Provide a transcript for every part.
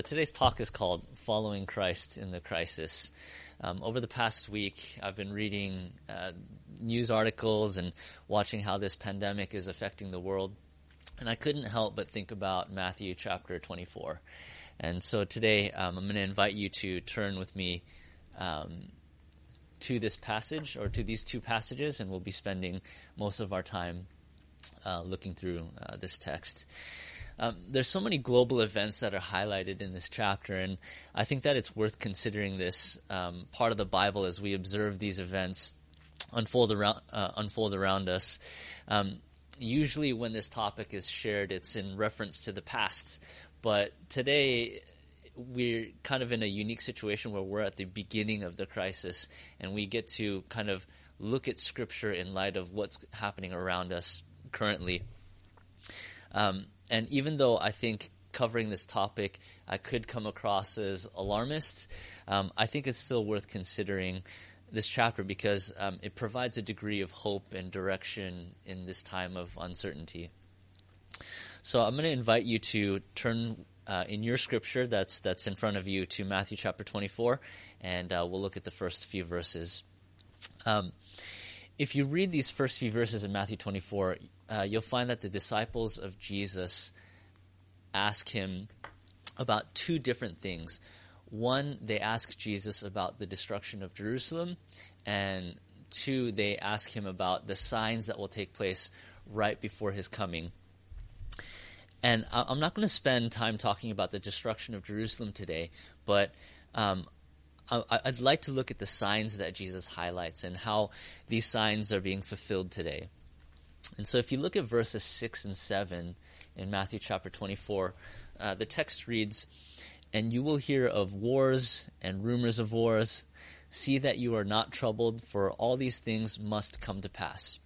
so today's talk is called Following Christ in the Crisis. Um, over the past week, I've been reading uh, news articles and watching how this pandemic is affecting the world. And I couldn't help but think about Matthew chapter 24. And so today, um, I'm going to invite you to turn with me um, to this passage or to these two passages, and we'll be spending most of our time uh, looking through uh, this text. Um, there's so many global events that are highlighted in this chapter, and I think that it's worth considering this um, part of the Bible as we observe these events unfold around uh, unfold around us. Um, usually, when this topic is shared, it's in reference to the past, but today we're kind of in a unique situation where we're at the beginning of the crisis, and we get to kind of look at Scripture in light of what's happening around us currently. Um, and even though I think covering this topic I could come across as alarmist, um, I think it's still worth considering this chapter because um, it provides a degree of hope and direction in this time of uncertainty. So I'm going to invite you to turn uh, in your scripture that's that's in front of you to Matthew chapter 24, and uh, we'll look at the first few verses. Um, if you read these first few verses in Matthew 24, uh, you'll find that the disciples of Jesus ask him about two different things. One, they ask Jesus about the destruction of Jerusalem, and two, they ask him about the signs that will take place right before his coming. And I'm not going to spend time talking about the destruction of Jerusalem today, but um, I'd like to look at the signs that Jesus highlights and how these signs are being fulfilled today. And so if you look at verses 6 and 7 in Matthew chapter 24, uh, the text reads, And you will hear of wars and rumors of wars. See that you are not troubled, for all these things must come to pass.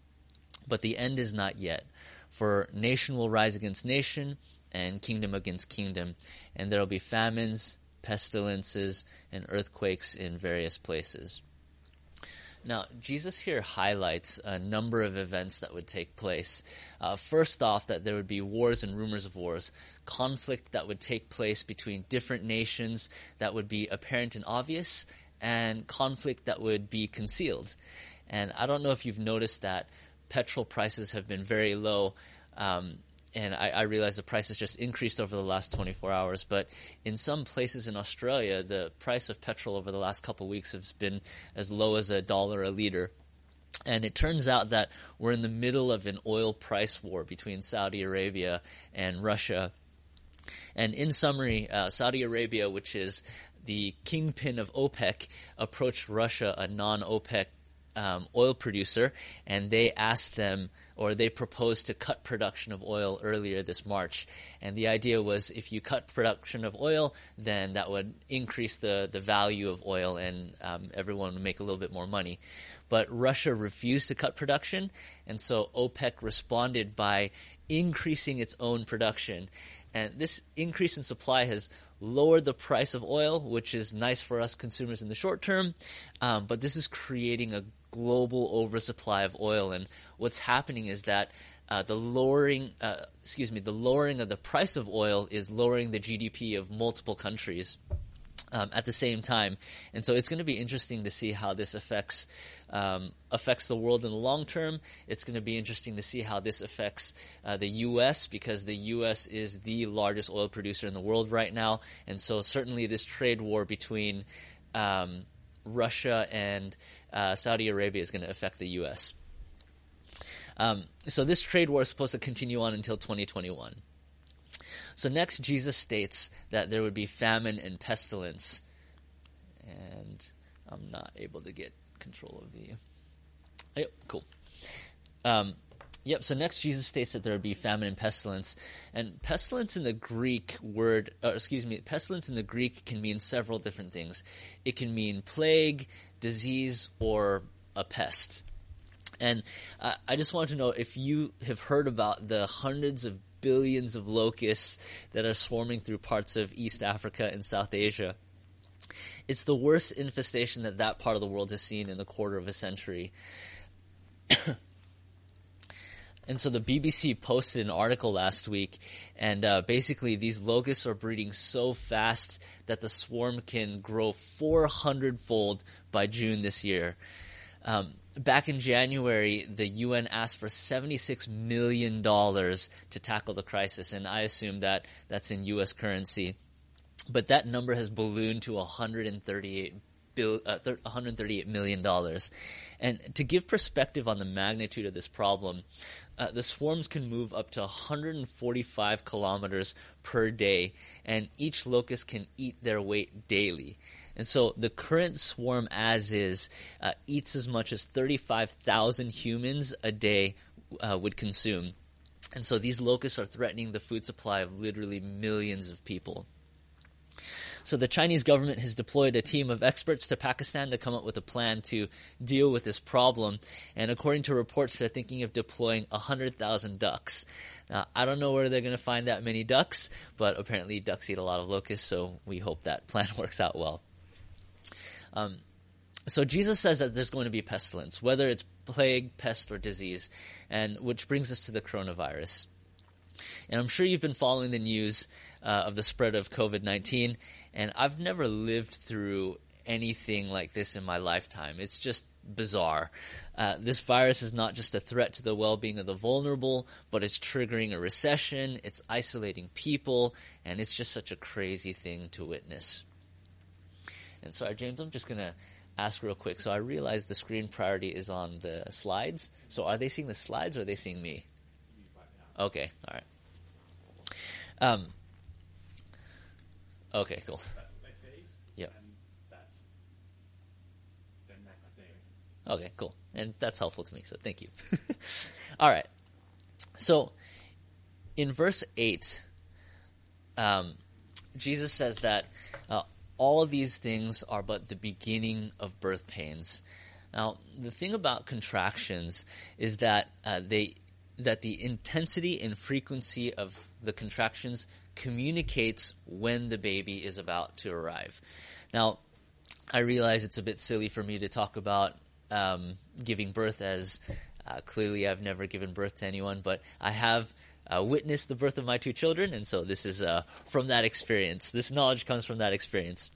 But the end is not yet. For nation will rise against nation, and kingdom against kingdom, and there will be famines pestilences, and earthquakes in various places. Now, Jesus here highlights a number of events that would take place. Uh, first off, that there would be wars and rumors of wars, conflict that would take place between different nations that would be apparent and obvious, and conflict that would be concealed. And I don't know if you've noticed that petrol prices have been very low. Um, and I, I realize the price has just increased over the last 24 hours. But in some places in Australia, the price of petrol over the last couple of weeks has been as low as a dollar a liter. And it turns out that we're in the middle of an oil price war between Saudi Arabia and Russia. And in summary, uh, Saudi Arabia, which is the kingpin of OPEC, approached Russia, a non-OPEC um, oil producer, and they asked them or they proposed to cut production of oil earlier this March. And the idea was if you cut production of oil, then that would increase the, the value of oil and um, everyone would make a little bit more money. But Russia refused to cut production, and so OPEC responded by increasing its own production. And this increase in supply has lowered the price of oil, which is nice for us consumers in the short term, um, but this is creating a global oversupply of oil. And what's happening is that uh, the lowering, uh, excuse me, the lowering of the price of oil is lowering the GDP of multiple countries. Um, at the same time, and so it's going to be interesting to see how this affects um, affects the world in the long term. It's going to be interesting to see how this affects uh, the U.S. because the U.S. is the largest oil producer in the world right now, and so certainly this trade war between um, Russia and uh, Saudi Arabia is going to affect the U.S. Um, so this trade war is supposed to continue on until 2021. So next, Jesus states that there would be famine and pestilence, and I'm not able to get control of the. Yep, cool. Um, Yep. So next, Jesus states that there would be famine and pestilence, and pestilence in the Greek word, uh, excuse me, pestilence in the Greek can mean several different things. It can mean plague, disease, or a pest. And uh, I just want to know if you have heard about the hundreds of billions of locusts that are swarming through parts of East Africa and South Asia. It's the worst infestation that that part of the world has seen in a quarter of a century. and so the BBC posted an article last week, and uh, basically these locusts are breeding so fast that the swarm can grow 400 fold by June this year. Um, back in January, the UN asked for $76 million to tackle the crisis, and I assume that that's in US currency. But that number has ballooned to 138 bill, uh, 138 million dollars. And to give perspective on the magnitude of this problem, uh, the swarms can move up to 145 kilometers per day, and each locust can eat their weight daily. And so the current swarm, as is, uh, eats as much as 35,000 humans a day uh, would consume. And so these locusts are threatening the food supply of literally millions of people. So the Chinese government has deployed a team of experts to Pakistan to come up with a plan to deal with this problem. And according to reports, they're thinking of deploying 100,000 ducks. Now, I don't know where they're going to find that many ducks, but apparently ducks eat a lot of locusts, so we hope that plan works out well. Um, so Jesus says that there's going to be pestilence, whether it's plague, pest, or disease, and which brings us to the coronavirus. And I'm sure you've been following the news uh, of the spread of COVID 19, and I've never lived through anything like this in my lifetime. It's just bizarre. Uh, this virus is not just a threat to the well being of the vulnerable, but it's triggering a recession, it's isolating people, and it's just such a crazy thing to witness. And sorry, James, I'm just going to ask real quick. So I realize the screen priority is on the slides. So are they seeing the slides or are they seeing me? Okay, all right. Um, okay, cool. Yeah. Okay, cool. And that's helpful to me, so thank you. all right. So in verse 8, um, Jesus says that uh, all of these things are but the beginning of birth pains. Now, the thing about contractions is that uh, they that the intensity and frequency of the contractions communicates when the baby is about to arrive. Now, I realize it's a bit silly for me to talk about um, giving birth as uh, clearly I've never given birth to anyone, but I have uh, witnessed the birth of my two children, and so this is uh, from that experience. This knowledge comes from that experience.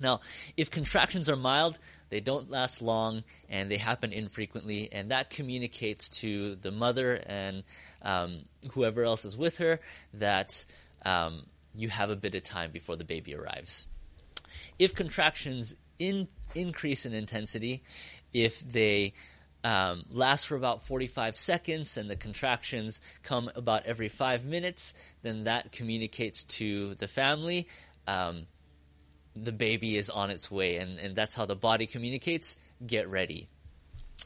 Now, if contractions are mild, they don't last long and they happen infrequently, and that communicates to the mother and um, whoever else is with her that um, you have a bit of time before the baby arrives. If contractions in, increase in intensity, if they um, last for about 45 seconds and the contractions come about every five minutes, then that communicates to the family um, the baby is on its way, and, and that's how the body communicates get ready.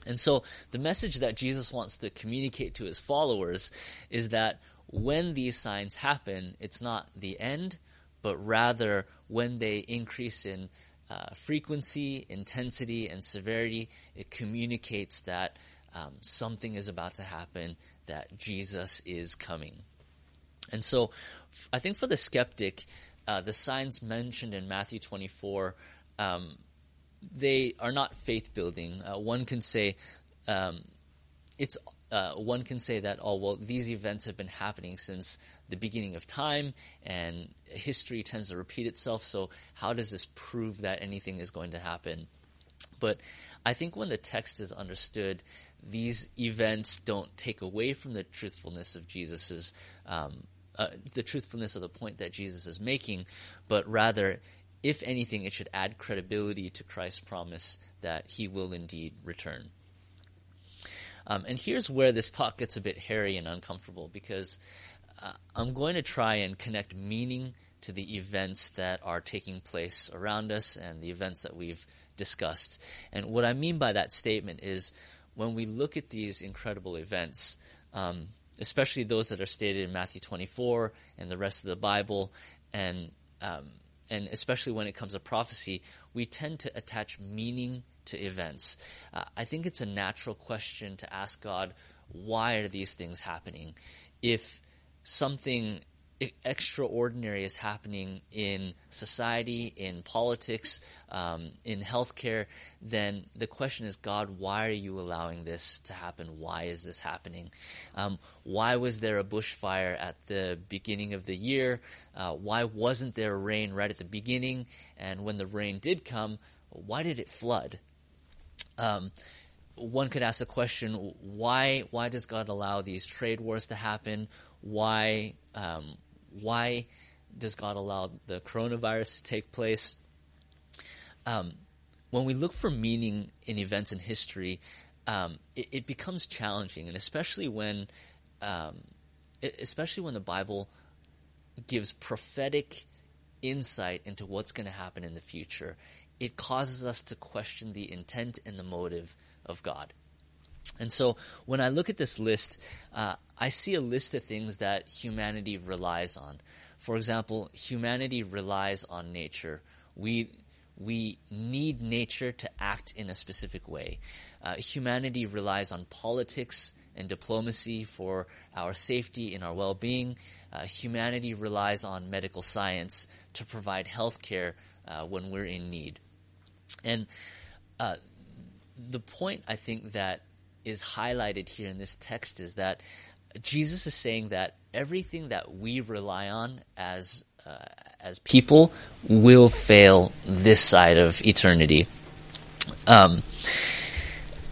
And so the message that Jesus wants to communicate to his followers is that when these signs happen, it's not the end, but rather when they increase in uh, frequency, intensity, and severity, it communicates that um, something is about to happen, that Jesus is coming. And so I think for the skeptic, uh, the signs mentioned in Matthew 24, um, they are not faith building. Uh, one can say, um, it's uh, one can say that, oh, well, these events have been happening since the beginning of time, and history tends to repeat itself, so how does this prove that anything is going to happen? But I think when the text is understood, these events don't take away from the truthfulness of Jesus's, um, uh, the truthfulness of the point that Jesus is making, but rather, if anything, it should add credibility to Christ's promise that he will indeed return. Um, and here's where this talk gets a bit hairy and uncomfortable because uh, I'm going to try and connect meaning to the events that are taking place around us and the events that we've discussed. And what I mean by that statement is when we look at these incredible events, um, especially those that are stated in Matthew 24 and the rest of the Bible, and um, and especially when it comes to prophecy, we tend to attach meaning to events. Uh, I think it's a natural question to ask God, why are these things happening? If something extraordinary is happening in society, in politics, um, in healthcare, then the question is, God, why are you allowing this to happen? Why is this happening? Um, why was there a bushfire at the beginning of the year? Uh, why wasn't there rain right at the beginning? And when the rain did come, why did it flood? Um, one could ask the question: Why? Why does God allow these trade wars to happen? Why? Um, why does God allow the coronavirus to take place? Um, when we look for meaning in events in history, um, it, it, becomes challenging, and especially when, um, especially when the Bible gives prophetic insight into what's going to happen in the future, it causes us to question the intent and the motive of God. And so when I look at this list, uh, I see a list of things that humanity relies on. For example, humanity relies on nature. We we need nature to act in a specific way. Uh, humanity relies on politics and diplomacy for our safety and our well-being. Uh, humanity relies on medical science to provide health care uh, when we're in need. And uh, the point I think that is highlighted here in this text is that Jesus is saying that everything that we rely on as uh, as people will fail this side of eternity. Um,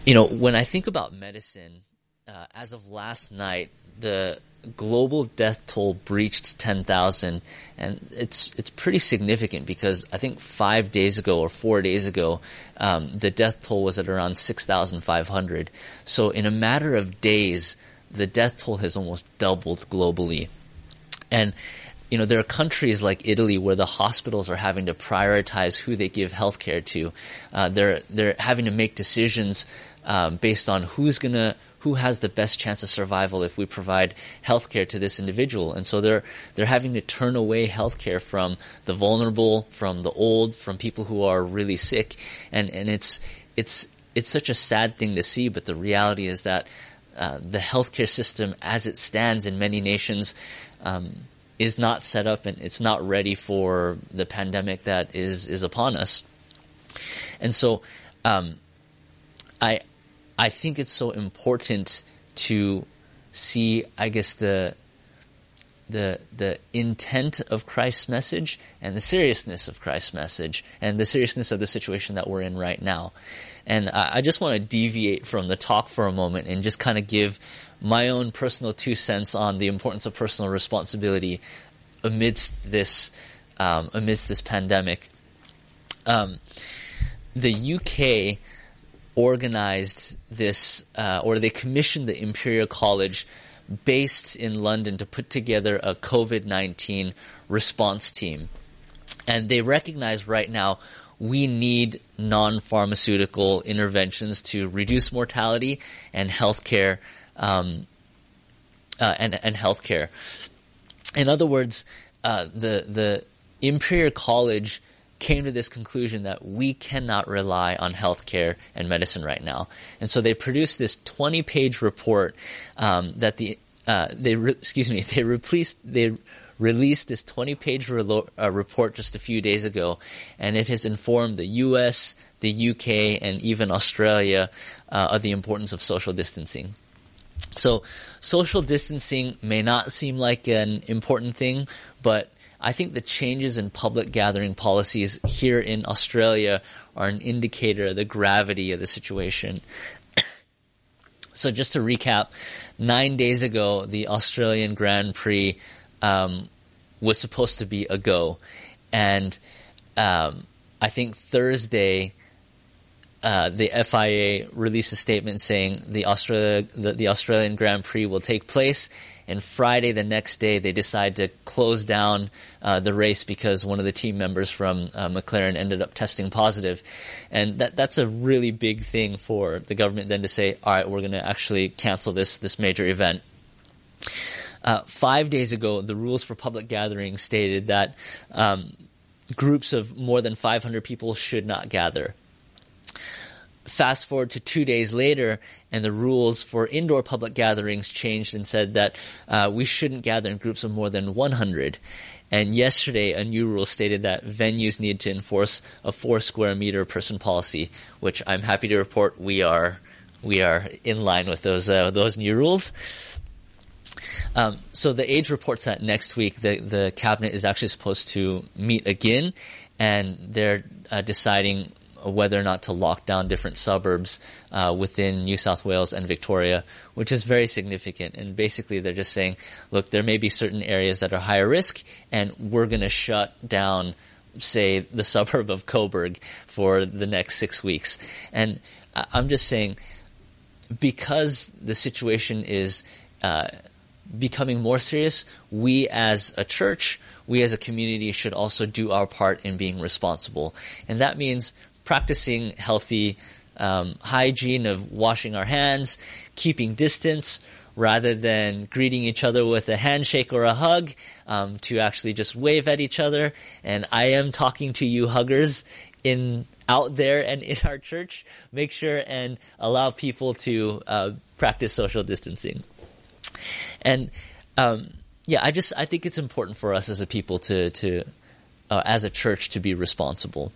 you know, when I think about medicine, uh, as of last night, the global death toll breached 10,000 and it's it's pretty significant because I think 5 days ago or 4 days ago um, the death toll was at around 6,500 so in a matter of days the death toll has almost doubled globally. And you know there are countries like Italy where the hospitals are having to prioritize who they give healthcare to. Uh, they're they're having to make decisions um, based on who's going to who has the best chance of survival if we provide healthcare to this individual. And so they're they're having to turn away healthcare from the vulnerable, from the old, from people who are really sick. And and it's it's it's such a sad thing to see, but the reality is that uh, the healthcare system, as it stands in many nations, um, is not set up and it's not ready for the pandemic that is is upon us. And so, um, I I think it's so important to see, I guess, the the the intent of Christ's message and the seriousness of Christ's message and the seriousness of the situation that we're in right now. And I, I just want to deviate from the talk for a moment and just kind of give my own personal two cents on the importance of personal responsibility amidst this um, amidst this pandemic. Um, the UK organized this, uh, or they commissioned the Imperial College based in London to put together a COVID 19 response team. And they recognize right now we need non pharmaceutical interventions to reduce mortality and healthcare, um, uh, and, and healthcare. In other words, uh, the, the Imperial College came to this conclusion that we cannot rely on healthcare and medicine right now. And so they produced this 20 page report um, that the uh, they re- excuse me they replaced they released this 20 page re- uh, report just a few days ago, and it has informed the U.S., the UK, and even Australia uh, of the importance of social distancing. So, social distancing may not seem like an important thing, but I think the changes in public gathering policies here in Australia are an indicator of the gravity of the situation. so just to recap, nine days ago, the Australian Grand Prix um, was supposed to be a go, and um, I think Thursday. Uh, the FIA released a statement saying the Australia the, the Australian Grand Prix will take place and Friday, the next day, they decide to close down uh, the race because one of the team members from uh, McLaren ended up testing positive. And that that's a really big thing for the government then to say, all right, we're going to actually cancel this this major event. Uh, five days ago, the rules for public gatherings stated that um, groups of more than 500 people should not gather fast forward to two days later, and the rules for indoor public gatherings changed and said that uh, we shouldn't gather in groups of more than 100. And yesterday, a new rule stated that venues need to enforce a four square meter person policy, which I'm happy to report we are we are in line with those uh, those new rules. Um, so the age reports that next week the the cabinet is actually supposed to meet again, and they're uh, deciding whether or not to lock down different suburbs uh, within New South Wales and Victoria, which is very significant. And basically, they're just saying, look, there may be certain areas that are higher risk, and we're going to shut down, say, the suburb of Coburg for the next six weeks. And I'm just saying, because the situation is uh, becoming more serious, we as a church, we as a community should also do our part in being responsible. And that means practicing healthy um, hygiene of washing our hands, keeping distance, rather than greeting each other with a handshake or a hug, um, to actually just wave at each other. And I am talking to you huggers in out there and in our church. Make sure and allow people to uh, practice social distancing. And um, yeah, I just I think it's important for us as a people to to uh, as a church to be responsible.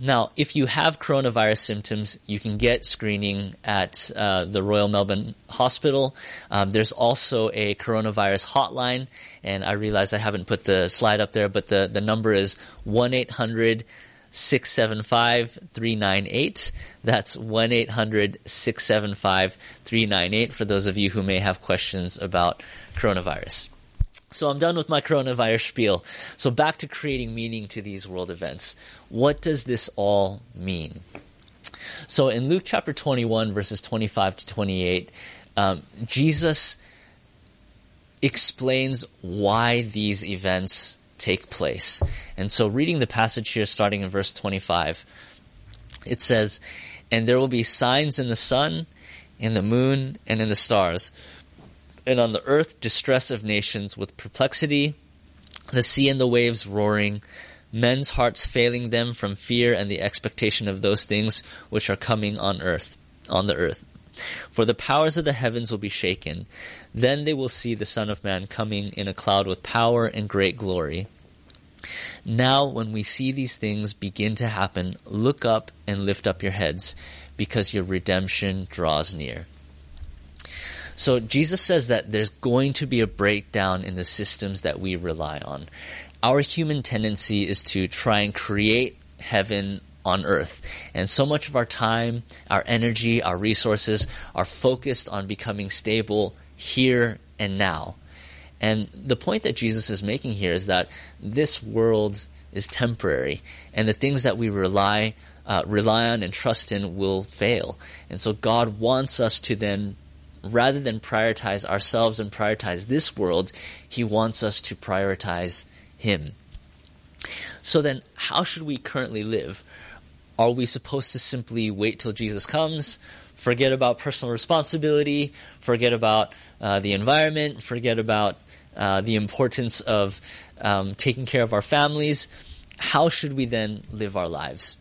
Now, if you have coronavirus symptoms, you can get screening at uh, the Royal Melbourne Hospital. Um, there's also a coronavirus hotline, and I realize I haven't put the slide up there, but the, the number is 1 800 675 398. That's 1 800 675 398 for those of you who may have questions about coronavirus. So I'm done with my coronavirus spiel. So back to creating meaning to these world events. What does this all mean? So in Luke chapter 21, verses 25 to 28, um, Jesus explains why these events take place. And so reading the passage here, starting in verse 25, it says, And there will be signs in the sun, in the moon, and in the stars and on the earth distress of nations with perplexity, the sea and the waves roaring, men's hearts failing them from fear and the expectation of those things which are coming on earth, on the earth. For the powers of the heavens will be shaken. Then they will see the Son of Man coming in a cloud with power and great glory. Now, when we see these things begin to happen, look up and lift up your heads, because your redemption draws near. So Jesus says that there's going to be a breakdown in the systems that we rely on. Our human tendency is to try and create heaven on earth. And so much of our time, our energy, our resources are focused on becoming stable here and now. And the point that Jesus is making here is that this world is temporary and the things that we rely uh, rely on and trust in will fail. And so God wants us to then rather than prioritize ourselves and prioritize this world, he wants us to prioritize him. So then, how should we currently live? Are we supposed to simply wait till Jesus comes, forget about personal responsibility, forget about uh, the environment, forget about uh, the importance of um, taking care of our families? How should we then live our lives?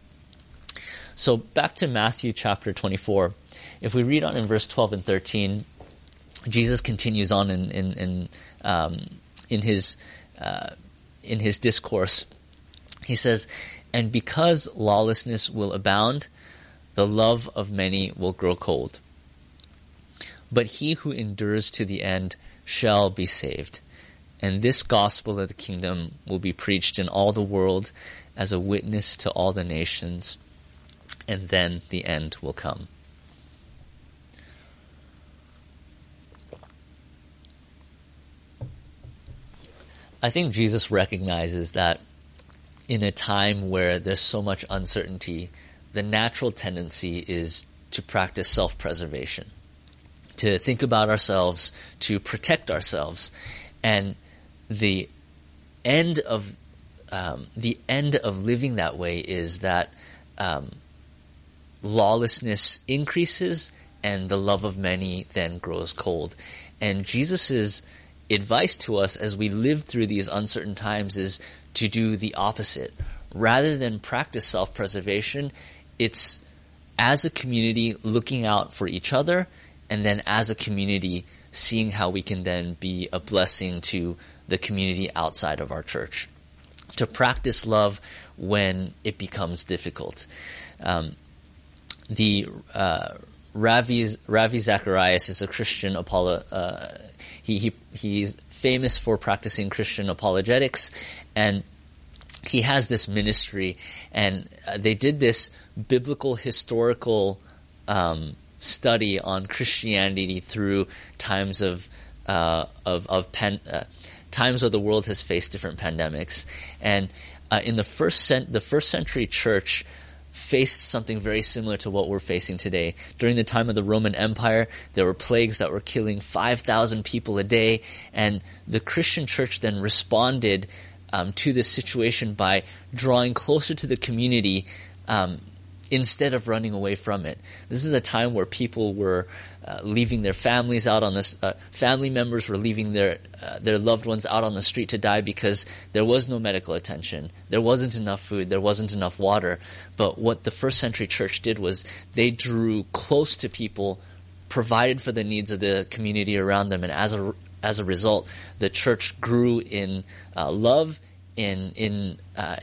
So back to Matthew chapter 24. If we read on in verse 12 and 13, Jesus continues on in in in, um, in his uh, in his discourse. He says, "And because lawlessness will abound, the love of many will grow cold. But he who endures to the end shall be saved. And this gospel of the kingdom will be preached in all the world as a witness to all the nations, and then the end will come." I think Jesus recognizes that in a time where there's so much uncertainty, the natural tendency is to practice self-preservation, to think about ourselves, to protect ourselves, and the end of um, the end of living that way is that um, lawlessness increases and the love of many then grows cold. And Jesus's advice to us as we live through these uncertain times is to do the opposite. rather than practice self-preservation, it's as a community looking out for each other and then as a community seeing how we can then be a blessing to the community outside of our church. To practice love when it becomes difficult. Um, the uh, Ravi Ravi Zacharias is a Christian apolo- uh, he, he he's famous for practicing Christian apologetics, and he has this ministry, and uh, they did this biblical historical um, study on Christianity through times of uh, of of uh, times where the world has faced different pandemics, and uh, in the first cent- the first century church faced something very similar to what we're facing today. During the time of the Roman Empire, there were plagues that were killing 5,000 people a day, and the Christian church then responded um, to this situation by drawing closer to the community um, instead of running away from it. This is a time where people were uh, leaving their families out on this. Uh, family members were leaving their uh, their loved ones out on the street to die because there was no medical attention, there wasn't enough food, there wasn't enough water. But what the first century church did was they drew close to people, provided for the needs of the community around them, and as a as a result, the church grew in uh, love, in in, uh,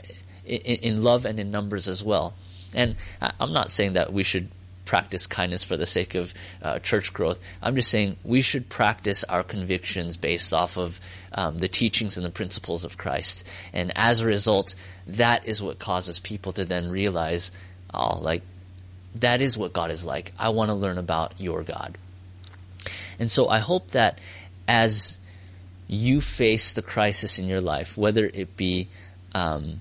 in in love, and in numbers as well. And I'm not saying that we should practice kindness for the sake of uh, church growth. I'm just saying we should practice our convictions based off of um, the teachings and the principles of Christ. And as a result, that is what causes people to then realize, oh, like, that is what God is like. I want to learn about your God. And so I hope that as you face the crisis in your life, whether it be um,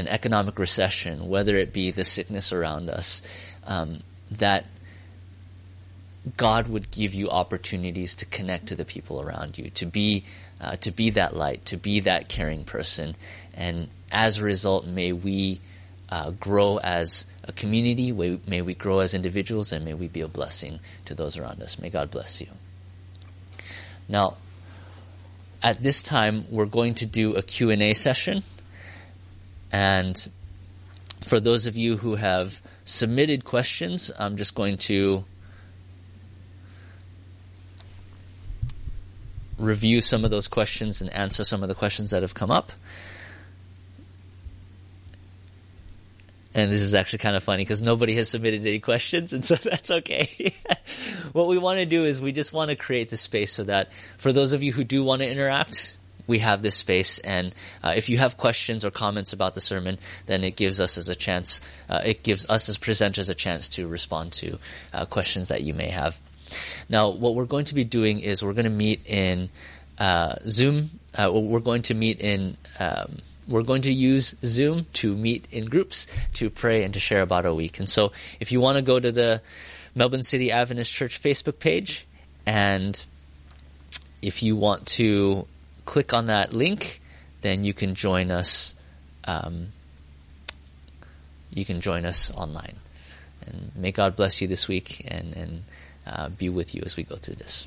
an economic recession, whether it be the sickness around us, um, that God would give you opportunities to connect to the people around you, to be uh, to be that light, to be that caring person, and as a result, may we uh, grow as a community, may, we grow as individuals, and may we be a blessing to those around us. May God bless you. Now, at this time, we're going to do a Q and A session. And for those of you who have submitted questions, I'm just going to review some of those questions and answer some of the questions that have come up. And this is actually kind of funny because nobody has submitted any questions, and so that's okay. what we want to do is we just want to create the space so that for those of you who do want to interact, we have this space. And uh, if you have questions or comments about the sermon, then it gives us as a chance, uh, it gives us as presenters a chance to respond to uh, questions that you may have. Now, what we're going to be doing is we're going to meet in uh, Zoom. Uh, we're going to meet in. Um, we're going to use Zoom to meet in groups to pray and to share about our week. And so, if you want to go to the Melbourne City Adventist Church Facebook page and if you want to click on that link, then you can join us. Um, you can join us online. And may God bless you this week and, and uh, be with you as we go through this.